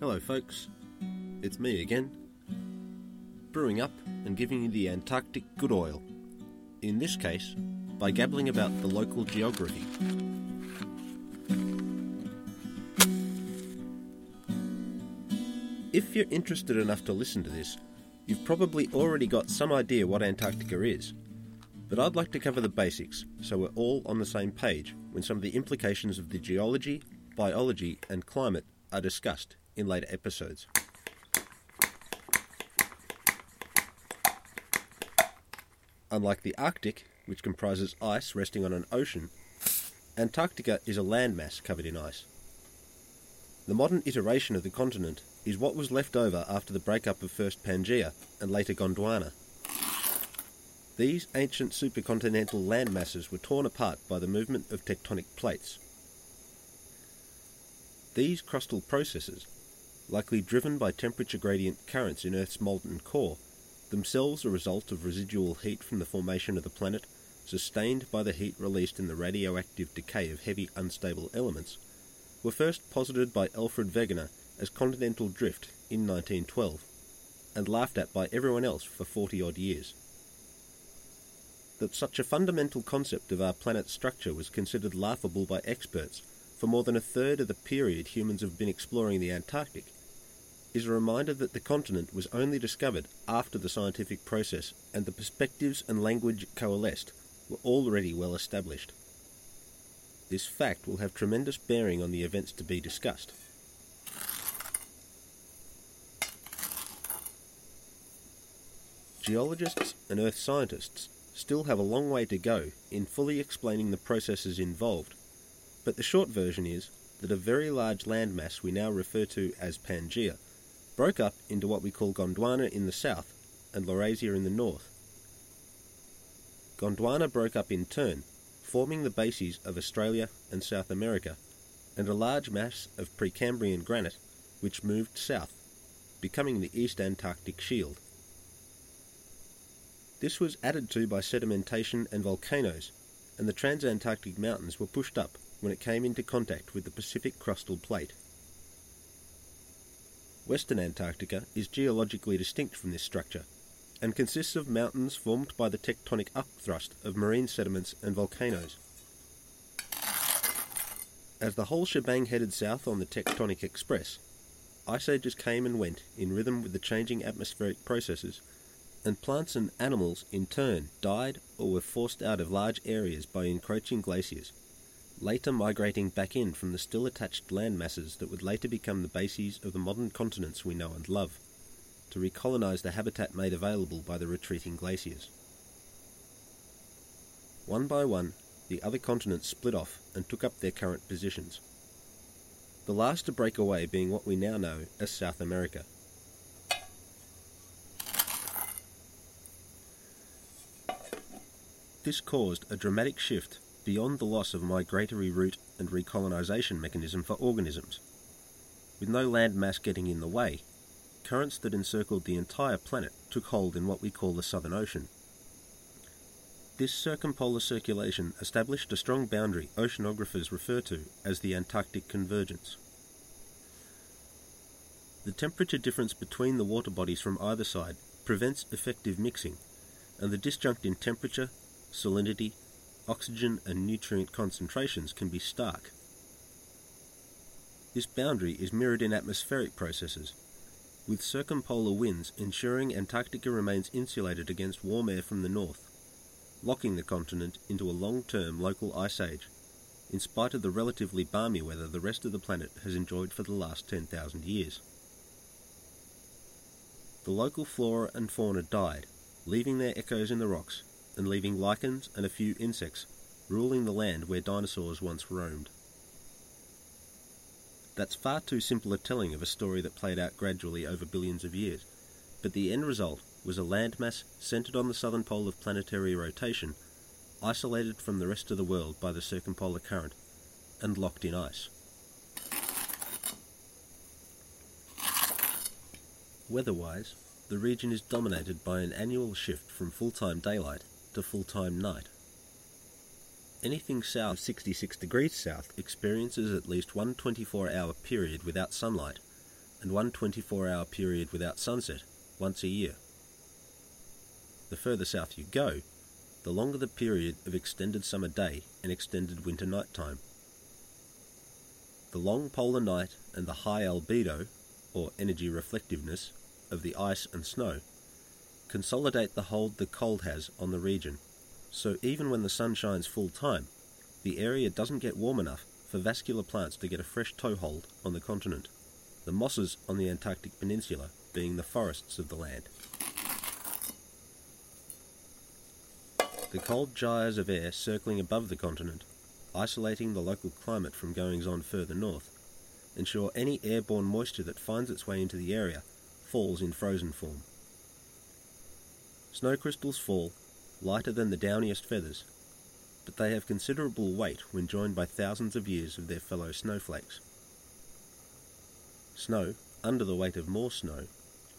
Hello, folks. It's me again. Brewing up and giving you the Antarctic good oil. In this case, by gabbling about the local geography. If you're interested enough to listen to this, you've probably already got some idea what Antarctica is. But I'd like to cover the basics so we're all on the same page when some of the implications of the geology, biology, and climate are discussed in later episodes. Unlike the Arctic, which comprises ice resting on an ocean, Antarctica is a landmass covered in ice. The modern iteration of the continent is what was left over after the breakup of first Pangaea and later Gondwana. These ancient supercontinental landmasses were torn apart by the movement of tectonic plates. These crustal processes, likely driven by temperature gradient currents in Earth's molten core, themselves a result of residual heat from the formation of the planet, sustained by the heat released in the radioactive decay of heavy unstable elements, were first posited by Alfred Wegener as continental drift in 1912, and laughed at by everyone else for 40 odd years. That such a fundamental concept of our planet's structure was considered laughable by experts for more than a third of the period humans have been exploring the Antarctic is a reminder that the continent was only discovered after the scientific process and the perspectives and language coalesced were already well established. This fact will have tremendous bearing on the events to be discussed. Geologists and earth scientists still have a long way to go in fully explaining the processes involved, but the short version is that a very large landmass we now refer to as Pangaea broke up into what we call Gondwana in the south and Laurasia in the north. Gondwana broke up in turn, forming the bases of Australia and South America, and a large mass of Precambrian granite which moved south, becoming the East Antarctic Shield. This was added to by sedimentation and volcanoes, and the Transantarctic Mountains were pushed up when it came into contact with the Pacific crustal plate. Western Antarctica is geologically distinct from this structure and consists of mountains formed by the tectonic upthrust of marine sediments and volcanoes. As the whole shebang headed south on the tectonic express, ice ages came and went in rhythm with the changing atmospheric processes, and plants and animals in turn died or were forced out of large areas by encroaching glaciers later migrating back in from the still attached land masses that would later become the bases of the modern continents we know and love, to recolonize the habitat made available by the retreating glaciers. One by one, the other continents split off and took up their current positions. The last to break away being what we now know as South America. This caused a dramatic shift beyond the loss of migratory route and recolonisation mechanism for organisms. With no land mass getting in the way, currents that encircled the entire planet took hold in what we call the Southern Ocean. This circumpolar circulation established a strong boundary oceanographers refer to as the Antarctic Convergence. The temperature difference between the water bodies from either side prevents effective mixing, and the disjunct in temperature, salinity, oxygen and nutrient concentrations can be stark. This boundary is mirrored in atmospheric processes, with circumpolar winds ensuring Antarctica remains insulated against warm air from the north, locking the continent into a long term local ice age, in spite of the relatively balmy weather the rest of the planet has enjoyed for the last 10,000 years. The local flora and fauna died, leaving their echoes in the rocks and leaving lichens and a few insects ruling the land where dinosaurs once roamed. That's far too simple a telling of a story that played out gradually over billions of years, but the end result was a landmass centered on the southern pole of planetary rotation, isolated from the rest of the world by the circumpolar current, and locked in ice. Weather-wise, the region is dominated by an annual shift from full-time daylight to full-time night. Anything south of 66 degrees south experiences at least one 24 hour period without sunlight, and one 24 hour period without sunset once a year. The further south you go, the longer the period of extended summer day and extended winter night time. The long polar night and the high albedo, or energy reflectiveness, of the ice and snow consolidate the hold the cold has on the region, so even when the sun shines full time, the area doesn't get warm enough for vascular plants to get a fresh toehold on the continent, the mosses on the Antarctic Peninsula being the forests of the land. The cold gyres of air circling above the continent, isolating the local climate from goings on further north, ensure any airborne moisture that finds its way into the area falls in frozen form. Snow crystals fall, lighter than the downiest feathers, but they have considerable weight when joined by thousands of years of their fellow snowflakes. Snow, under the weight of more snow,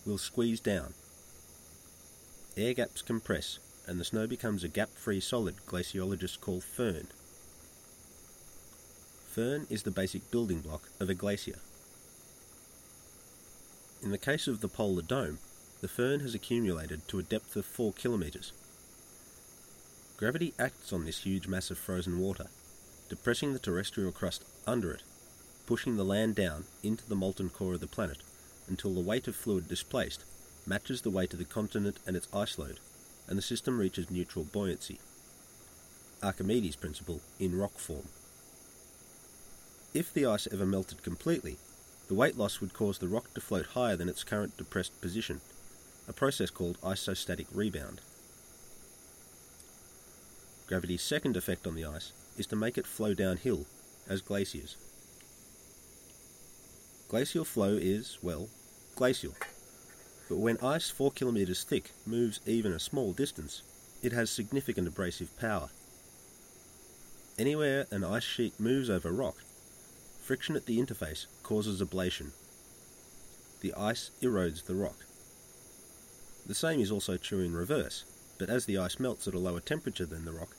will squeeze down. Air gaps compress, and the snow becomes a gap-free solid glaciologists call firn. Firn is the basic building block of a glacier. In the case of the polar dome, the firn has accumulated to a depth of 4 kilometres. Gravity acts on this huge mass of frozen water, depressing the terrestrial crust under it, pushing the land down into the molten core of the planet until the weight of fluid displaced matches the weight of the continent and its ice load, and the system reaches neutral buoyancy. Archimedes' principle in rock form. If the ice ever melted completely, the weight loss would cause the rock to float higher than its current depressed position, a process called isostatic rebound. Gravity's second effect on the ice is to make it flow downhill, as glaciers. Glacial flow is, well, glacial, but when ice 4 kilometres thick moves even a small distance, it has significant abrasive power. Anywhere an ice sheet moves over rock, friction at the interface causes ablation. The ice erodes the rock. The same is also true in reverse, but as the ice melts at a lower temperature than the rock,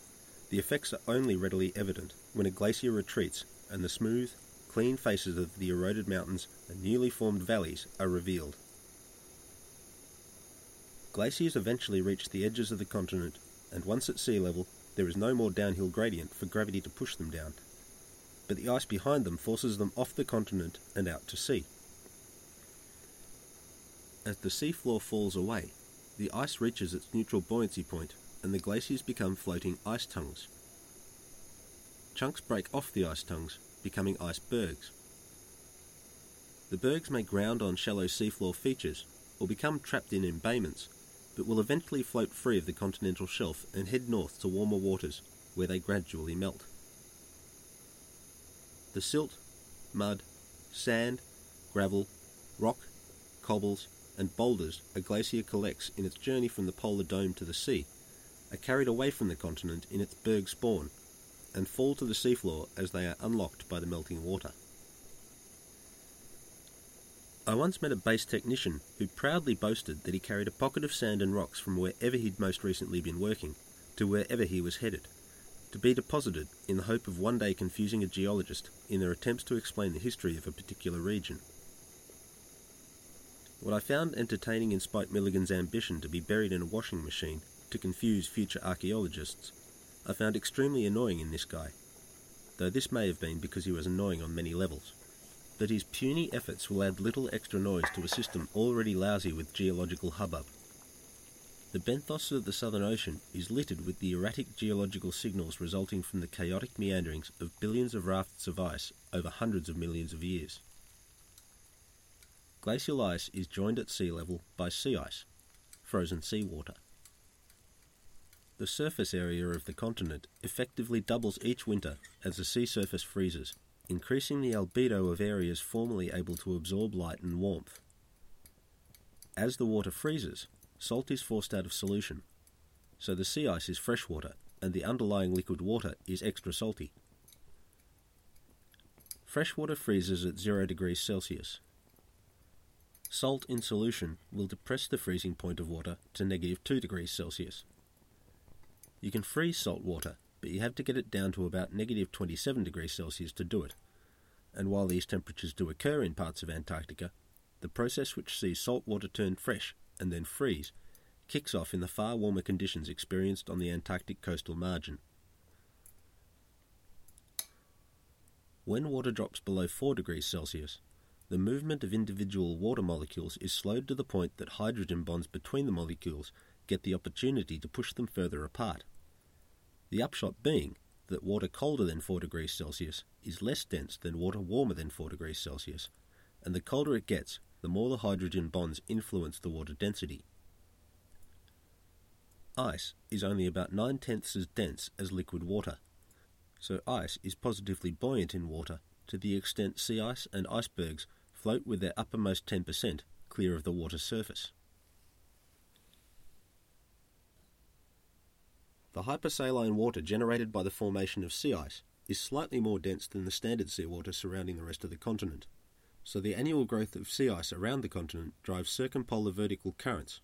the effects are only readily evident when a glacier retreats and the smooth, clean faces of the eroded mountains and newly formed valleys are revealed. Glaciers eventually reach the edges of the continent, and once at sea level, there is no more downhill gradient for gravity to push them down. But the ice behind them forces them off the continent and out to sea. As the seafloor falls away, the ice reaches its neutral buoyancy point and the glaciers become floating ice tongues. Chunks break off the ice tongues, becoming icebergs. The bergs may ground on shallow seafloor features or become trapped in embayments but will eventually float free of the continental shelf and head north to warmer waters, where they gradually melt. The silt, mud, sand, gravel, rock, cobbles, and boulders a glacier collects in its journey from the polar dome to the sea are carried away from the continent in its berg spawn and fall to the seafloor as they are unlocked by the melting water. I once met a base technician who proudly boasted that he carried a pocket of sand and rocks from wherever he'd most recently been working to wherever he was headed, to be deposited in the hope of one day confusing a geologist in their attempts to explain the history of a particular region. What I found entertaining in Spike Milligan's ambition to be buried in a washing machine to confuse future archaeologists, I found extremely annoying in this guy, though this may have been because he was annoying on many levels that his puny efforts will add little extra noise to a system already lousy with geological hubbub. The benthos of the Southern Ocean is littered with the erratic geological signals resulting from the chaotic meanderings of billions of rafts of ice over hundreds of millions of years. Glacial ice is joined at sea level by sea ice, frozen seawater. The surface area of the continent effectively doubles each winter as the sea surface freezes increasing the albedo of areas formerly able to absorb light and warmth. As the water freezes, salt is forced out of solution, so the sea ice is freshwater and the underlying liquid water is extra salty. Freshwater freezes at 0 degrees Celsius. Salt in solution will depress the freezing point of water to negative 2 degrees Celsius. You can freeze salt water but you have to get it down to about negative 27 degrees Celsius to do it. And while these temperatures do occur in parts of Antarctica, the process which sees salt water turn fresh and then freeze kicks off in the far warmer conditions experienced on the Antarctic coastal margin. When water drops below 4 degrees Celsius, the movement of individual water molecules is slowed to the point that hydrogen bonds between the molecules get the opportunity to push them further apart. The upshot being that water colder than 4 degrees Celsius is less dense than water warmer than 4 degrees Celsius, and the colder it gets, the more the hydrogen bonds influence the water density. Ice is only about nine tenths as dense as liquid water, so ice is positively buoyant in water to the extent sea ice and icebergs float with their uppermost 10% clear of the water's surface. The hypersaline water generated by the formation of sea ice is slightly more dense than the standard seawater surrounding the rest of the continent, so the annual growth of sea ice around the continent drives circumpolar vertical currents.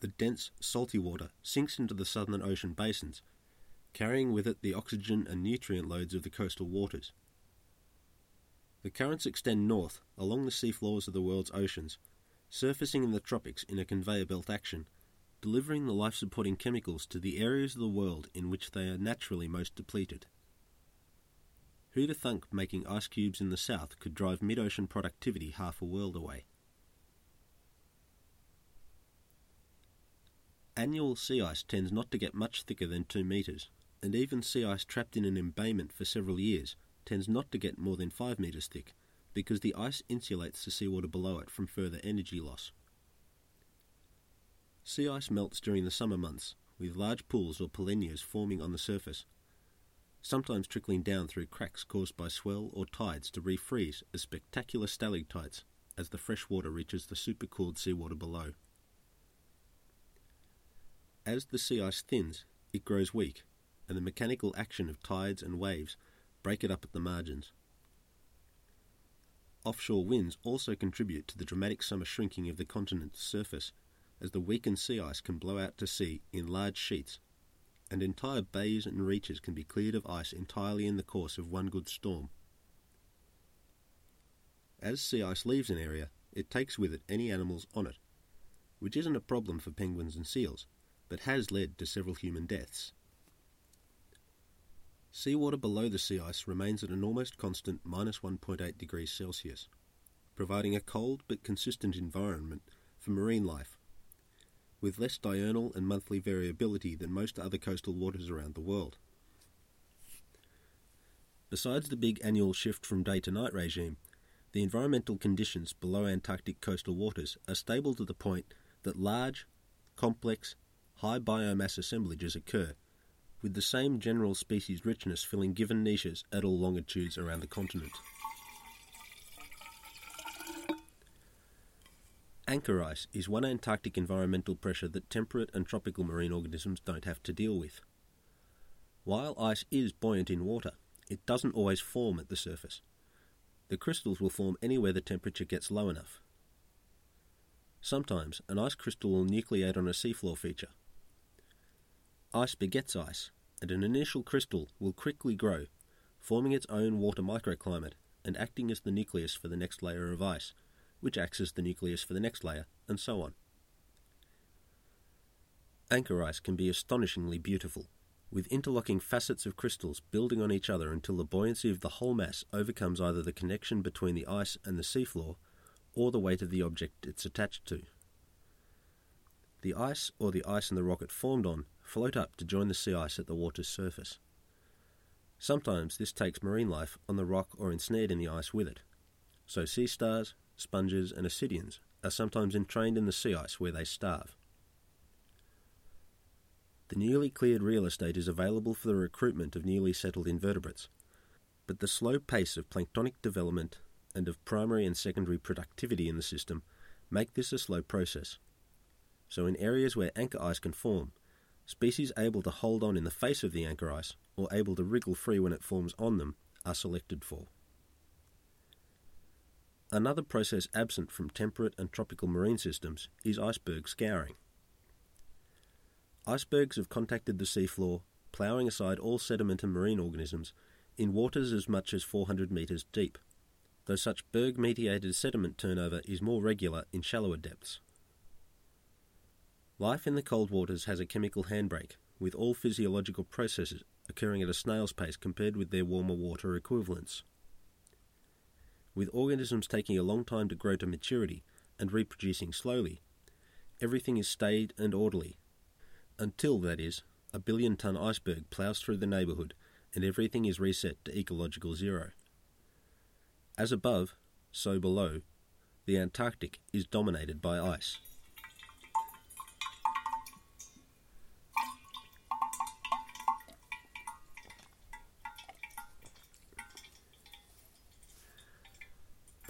The dense, salty water sinks into the southern ocean basins, carrying with it the oxygen and nutrient loads of the coastal waters. The currents extend north along the seafloors of the world's oceans, surfacing in the tropics in a conveyor belt action delivering the life supporting chemicals to the areas of the world in which they are naturally most depleted. Who'd thunk making ice cubes in the south could drive mid ocean productivity half a world away? Annual sea ice tends not to get much thicker than 2 metres, and even sea ice trapped in an embayment for several years tends not to get more than 5 metres thick, because the ice insulates the seawater below it from further energy loss. Sea ice melts during the summer months, with large pools or polynyas forming on the surface, sometimes trickling down through cracks caused by swell or tides to refreeze as spectacular stalactites as the fresh water reaches the supercooled seawater below. As the sea ice thins, it grows weak, and the mechanical action of tides and waves break it up at the margins. Offshore winds also contribute to the dramatic summer shrinking of the continent's surface as the weakened sea ice can blow out to sea in large sheets, and entire bays and reaches can be cleared of ice entirely in the course of one good storm. As sea ice leaves an area, it takes with it any animals on it, which isn't a problem for penguins and seals, but has led to several human deaths. Seawater below the sea ice remains at an almost constant minus 1.8 degrees Celsius, providing a cold but consistent environment for marine life with less diurnal and monthly variability than most other coastal waters around the world. Besides the big annual shift from day to night regime, the environmental conditions below Antarctic coastal waters are stable to the point that large, complex, high biomass assemblages occur, with the same general species richness filling given niches at all longitudes around the continent. Anchor ice is one Antarctic environmental pressure that temperate and tropical marine organisms don't have to deal with. While ice is buoyant in water, it doesn't always form at the surface. The crystals will form anywhere the temperature gets low enough. Sometimes an ice crystal will nucleate on a seafloor feature. Ice begets ice, and an initial crystal will quickly grow, forming its own water microclimate and acting as the nucleus for the next layer of ice, which acts as the nucleus for the next layer, and so on. Anchor ice can be astonishingly beautiful, with interlocking facets of crystals building on each other until the buoyancy of the whole mass overcomes either the connection between the ice and the seafloor or the weight of the object it's attached to. The ice or the ice and the rock it formed on float up to join the sea ice at the water's surface. Sometimes this takes marine life on the rock or ensnared in the ice with it. So sea stars, sponges, and ascidians are sometimes entrained in the sea ice where they starve. The newly cleared real estate is available for the recruitment of newly settled invertebrates, but the slow pace of planktonic development and of primary and secondary productivity in the system make this a slow process. So, in areas where anchor ice can form, species able to hold on in the face of the anchor ice or able to wriggle free when it forms on them are selected for. Another process absent from temperate and tropical marine systems is iceberg scouring. Icebergs have contacted the seafloor, ploughing aside all sediment and marine organisms in waters as much as 400 metres deep. though such berg mediated sediment turnover is more regular in shallower depths. Life in the cold waters has a chemical handbrake, with all physiological processes occurring at a snail's pace compared with their warmer water equivalents. With organisms taking a long time to grow to maturity and reproducing slowly, everything is staid and orderly. Until, that is, a billion ton iceberg ploughs through the neighbourhood and everything is reset to ecological zero. As above, so below, the Antarctic is dominated by ice.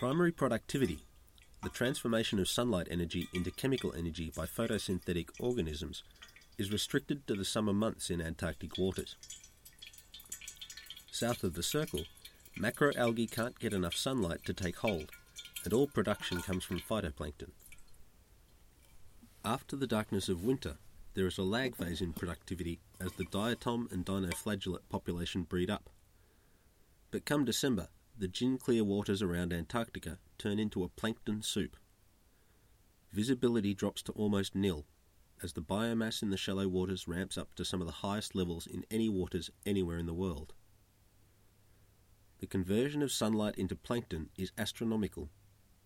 Primary productivity, the transformation of sunlight energy into chemical energy by photosynthetic organisms, is restricted to the summer months in Antarctic waters. South of the circle, macroalgae can't get enough sunlight to take hold, and all production comes from phytoplankton. After the darkness of winter, there is a lag phase in productivity as the diatom and dinoflagellate population breed up. But come December, the gin clear waters around Antarctica turn into a plankton soup. Visibility drops to almost nil as the biomass in the shallow waters ramps up to some of the highest levels in any waters anywhere in the world. The conversion of sunlight into plankton is astronomical,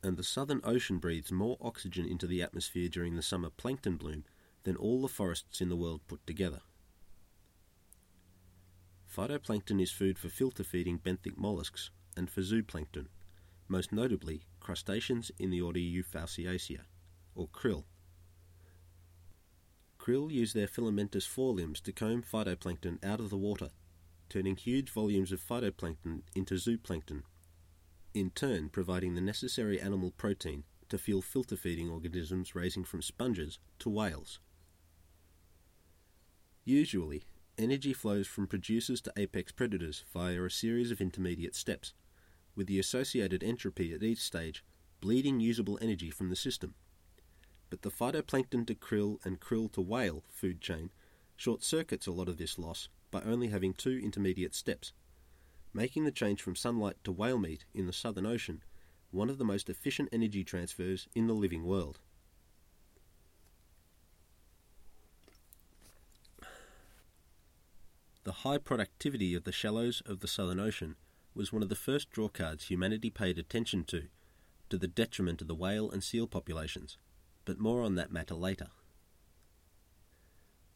and the Southern Ocean breathes more oxygen into the atmosphere during the summer plankton bloom than all the forests in the world put together. Phytoplankton is food for filter feeding benthic mollusks, and for zooplankton, most notably crustaceans in the order Euphausiacea, or krill. Krill use their filamentous forelimbs to comb phytoplankton out of the water, turning huge volumes of phytoplankton into zooplankton, in turn providing the necessary animal protein to fuel filter feeding organisms ranging from sponges to whales. Usually, energy flows from producers to apex predators via a series of intermediate steps, with the associated entropy at each stage bleeding usable energy from the system. But the phytoplankton to krill and krill to whale food chain short circuits a lot of this loss by only having two intermediate steps, making the change from sunlight to whale meat in the Southern Ocean one of the most efficient energy transfers in the living world. The high productivity of the shallows of the Southern Ocean was one of the first drawcards humanity paid attention to, to the detriment of the whale and seal populations, but more on that matter later.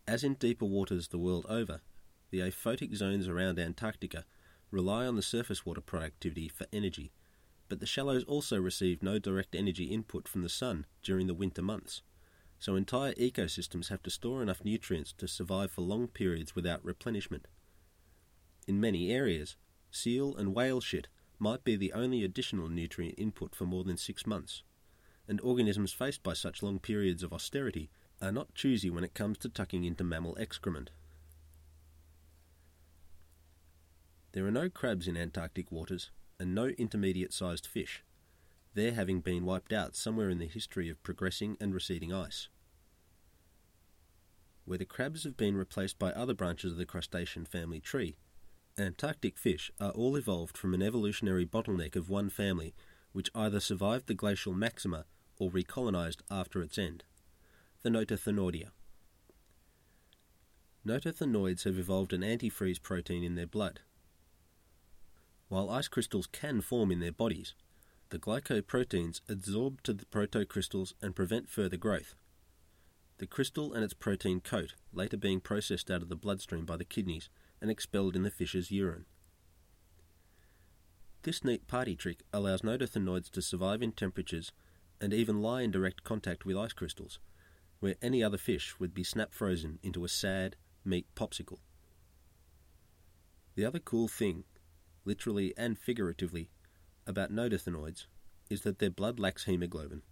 As in deeper waters the world over, the aphotic zones around Antarctica rely on the surface water productivity for energy, but the shallows also receive no direct energy input from the sun during the winter months, so entire ecosystems have to store enough nutrients to survive for long periods without replenishment. In many areas, seal and whale shit might be the only additional nutrient input for more than six months, and organisms faced by such long periods of austerity are not choosy when it comes to tucking into mammal excrement. There are no crabs in Antarctic waters and no intermediate sized fish, there having been wiped out somewhere in the history of progressing and receding ice. Where the crabs have been replaced by other branches of the crustacean family tree, Antarctic fish are all evolved from an evolutionary bottleneck of one family, which either survived the glacial maxima or recolonized after its end the Notothenoidea. Notothenoids have evolved an antifreeze protein in their blood. While ice crystals can form in their bodies, the glycoproteins adsorb to the protocrystals and prevent further growth. The crystal and its protein coat later being processed out of the bloodstream by the kidneys and expelled in the fish's urine. This neat party trick allows notothenoids to survive in temperatures and even lie in direct contact with ice crystals, where any other fish would be snap frozen into a sad meat popsicle. The other cool thing, literally and figuratively, about notothenoids is that their blood lacks hemoglobin.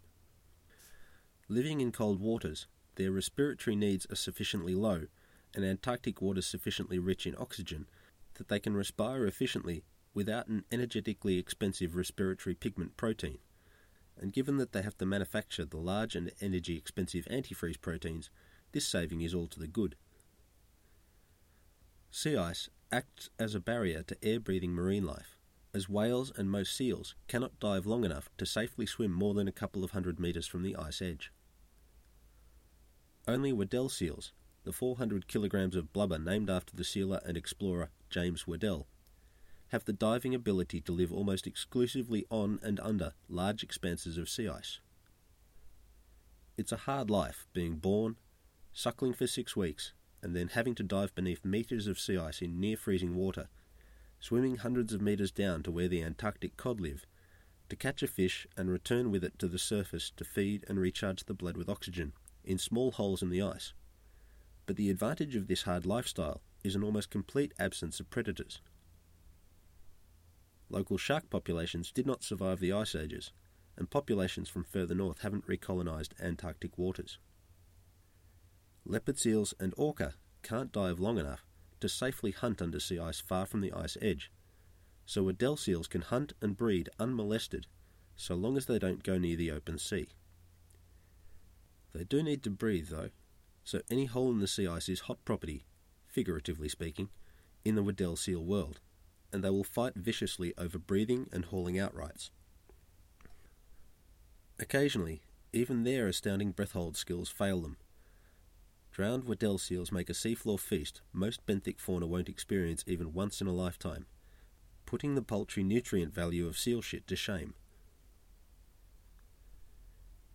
Living in cold waters, their respiratory needs are sufficiently low and Antarctic waters sufficiently rich in oxygen that they can respire efficiently without an energetically expensive respiratory pigment protein. And given that they have to manufacture the large and energy expensive antifreeze proteins, this saving is all to the good. Sea ice acts as a barrier to air breathing marine life, as whales and most seals cannot dive long enough to safely swim more than a couple of hundred metres from the ice edge. Only Weddell seals, the 400 kilograms of blubber named after the sealer and explorer James Weddell, have the diving ability to live almost exclusively on and under large expanses of sea ice. It's a hard life being born, suckling for six weeks, and then having to dive beneath metres of sea ice in near freezing water swimming hundreds of metres down to where the Antarctic cod live, to catch a fish and return with it to the surface to feed and recharge the blood with oxygen in small holes in the ice. But the advantage of this hard lifestyle is an almost complete absence of predators. Local shark populations did not survive the ice ages, and populations from further north haven't recolonized Antarctic waters. Leopard seals and orca can't dive long enough to safely hunt under sea ice far from the ice edge, so Weddell seals can hunt and breed unmolested so long as they don't go near the open sea. They do need to breathe, though, so any hole in the sea ice is hot property, figuratively speaking, in the Weddell seal world, and they will fight viciously over breathing and hauling out rights. Occasionally, even their astounding breath hold skills fail them, Drowned Weddell seals make a seafloor feast most benthic fauna won't experience even once in a lifetime, putting the paltry nutrient value of seal shit to shame.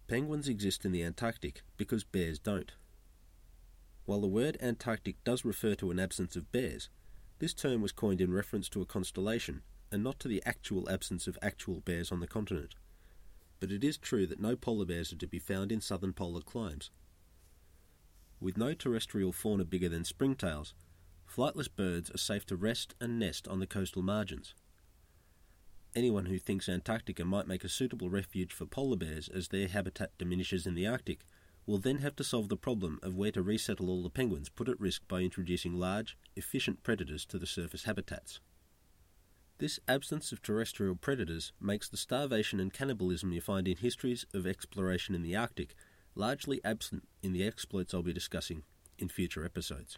Penguins exist in the Antarctic because bears don't. While the word Antarctic does refer to an absence of bears, this term was coined in reference to a constellation and not to the actual absence of actual bears on the continent. But it is true that no polar bears are to be found in southern polar climes. With no terrestrial fauna bigger than springtails, flightless birds are safe to rest and nest on the coastal margins. Anyone who thinks Antarctica might make a suitable refuge for polar bears as their habitat diminishes in the Arctic will then have to solve the problem of where to resettle all the penguins put at risk by introducing large, efficient predators to the surface habitats. This absence of terrestrial predators makes the starvation and cannibalism you find in histories of exploration in the Arctic largely absent in the exploits I'll be discussing in future episodes.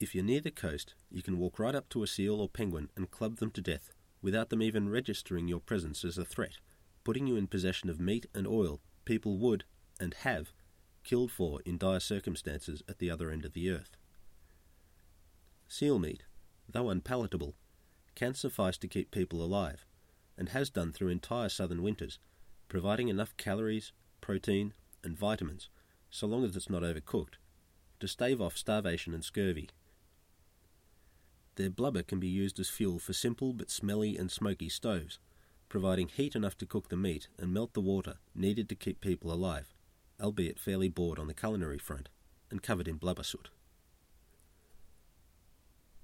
If you're near the coast, you can walk right up to a seal or penguin and club them to death without them even registering your presence as a threat, putting you in possession of meat and oil people would, and have, killed for in dire circumstances at the other end of the earth. Seal meat, though unpalatable, can suffice to keep people alive, and has done through entire southern winters, providing enough calories, protein, and vitamins, so long as it's not overcooked, to stave off starvation and scurvy. Their blubber can be used as fuel for simple but smelly and smoky stoves, providing heat enough to cook the meat and melt the water needed to keep people alive, albeit fairly bored on the culinary front and covered in blubber soot.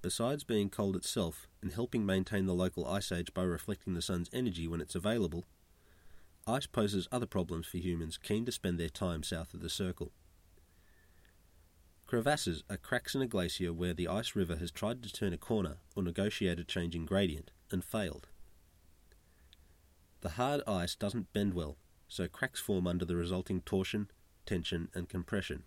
Besides being cold itself and helping maintain the local ice age by reflecting the sun's energy when it's available, ice poses other problems for humans keen to spend their time south of the Circle. Crevasses are cracks in a glacier where the ice river has tried to turn a corner or negotiate a changing gradient and failed. The hard ice doesn't bend well, so cracks form under the resulting torsion, tension, and compression.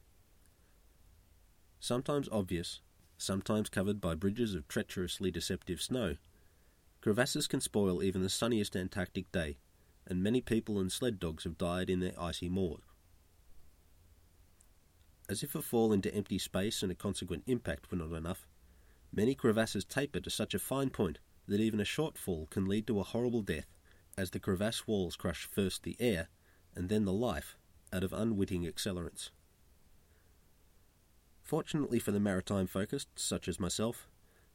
Sometimes obvious, sometimes covered by bridges of treacherously deceptive snow, crevasses can spoil even the sunniest Antarctic day and many people and sled dogs have died in their icy maws. As if a fall into empty space and a consequent impact were not enough, many crevasses taper to such a fine point that even a short fall can lead to a horrible death, as the crevasse walls crush first the air and then the life out of unwitting accelerants. Fortunately for the maritime focused, such as myself,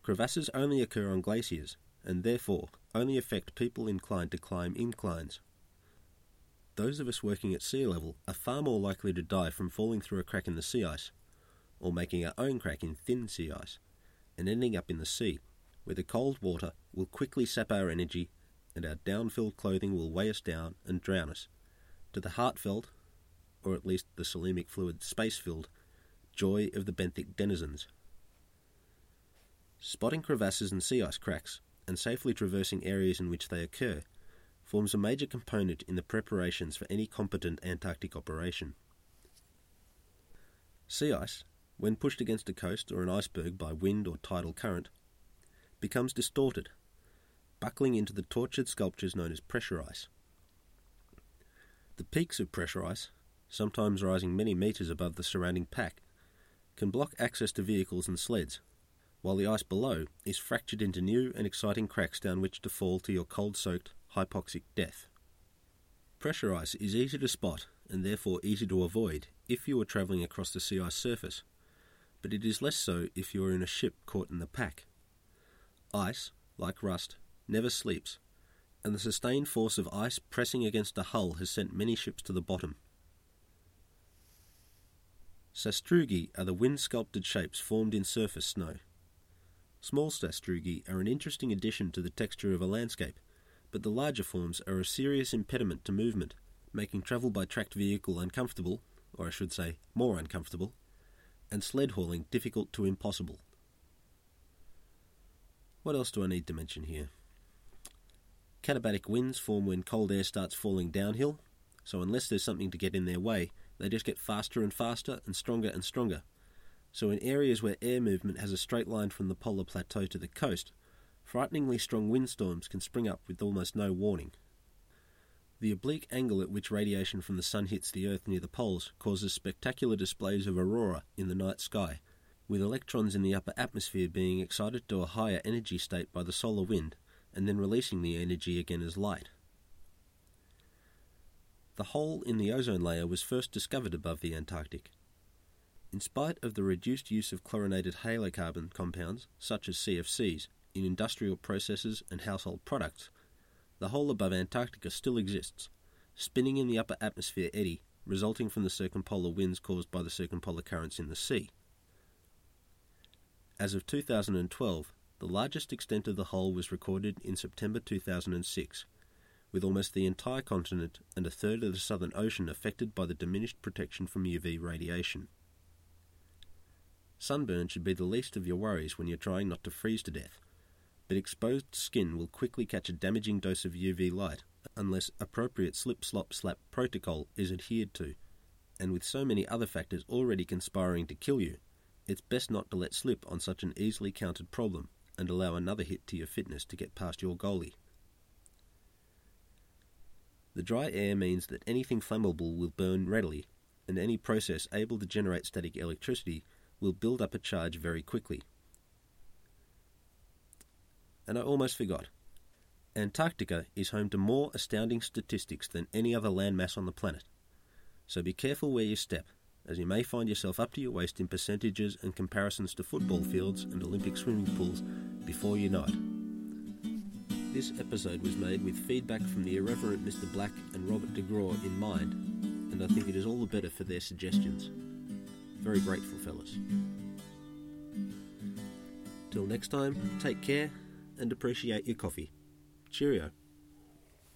crevasses only occur on glaciers, and therefore only affect people inclined to climb inclines. Those of us working at sea level are far more likely to die from falling through a crack in the sea ice, or making our own crack in thin sea ice, and ending up in the sea, where the cold water will quickly sap our energy and our down-filled clothing will weigh us down and drown us, to the heartfelt, or at least the coelomic fluid space-filled, joy of the benthic denizens. Spotting crevasses and sea ice cracks and safely traversing areas in which they occur forms a major component in the preparations for any competent Antarctic operation. Sea ice, when pushed against a coast or an iceberg by wind or tidal current, becomes distorted, buckling into the tortured sculptures known as pressure ice. The peaks of pressure ice, sometimes rising many metres above the surrounding pack, can block access to vehicles and sleds, while the ice below is fractured into new and exciting cracks down which to fall to your cold soaked, hypoxic death. Pressure ice is easy to spot and therefore easy to avoid if you are travelling across the sea ice surface, but it is less so if you are in a ship caught in the pack. Ice, like rust, never sleeps, and the sustained force of ice pressing against a hull has sent many ships to the bottom. Sastrugi are the wind sculpted shapes formed in surface snow. Small sastrugi are an interesting addition to the texture of a landscape, but the larger forms are a serious impediment to movement, making travel by tracked vehicle uncomfortable, or I should say, more uncomfortable, and sled hauling difficult to impossible. What else do I need to mention here? Katabatic winds form when cold air starts falling downhill, so unless there's something to get in their way, they just get faster and faster and stronger and stronger. So, in areas where air movement has a straight line from the polar plateau to the coast, frighteningly strong windstorms can spring up with almost no warning. The oblique angle at which radiation from the sun hits the Earth near the poles causes spectacular displays of aurora in the night sky, with electrons in the upper atmosphere being excited to a higher energy state by the solar wind and then releasing the energy again as light. The hole in the ozone layer was first discovered above the Antarctic. In spite of the reduced use of chlorinated halocarbon compounds, such as CFCs, in industrial processes and household products, the hole above Antarctica still exists, spinning in the upper atmosphere eddy resulting from the circumpolar winds caused by the circumpolar currents in the sea. As of 2012, the largest extent of the hole was recorded in September 2006, with almost the entire continent and a third of the Southern Ocean affected by the diminished protection from UV radiation. Sunburn should be the least of your worries when you're trying not to freeze to death, but exposed skin will quickly catch a damaging dose of UV light unless appropriate slip slop slap protocol is adhered to, and with so many other factors already conspiring to kill you, it's best not to let slip on such an easily countered problem and allow another hit to your fitness to get past your goalie. The dry air means that anything flammable will burn readily, and any process able to generate static electricity will build up a charge very quickly. And I almost forgot. Antarctica is home to more astounding statistics than any other landmass on the planet. So be careful where you step, as you may find yourself up to your waist in percentages and comparisons to football fields and Olympic swimming pools before you know it. This episode was made with feedback from the irreverent Mr. Black and Robert DeGraw in mind, and I think it is all the better for their suggestions. Very grateful, fellas. Till next time, take care and appreciate your coffee. Cheerio.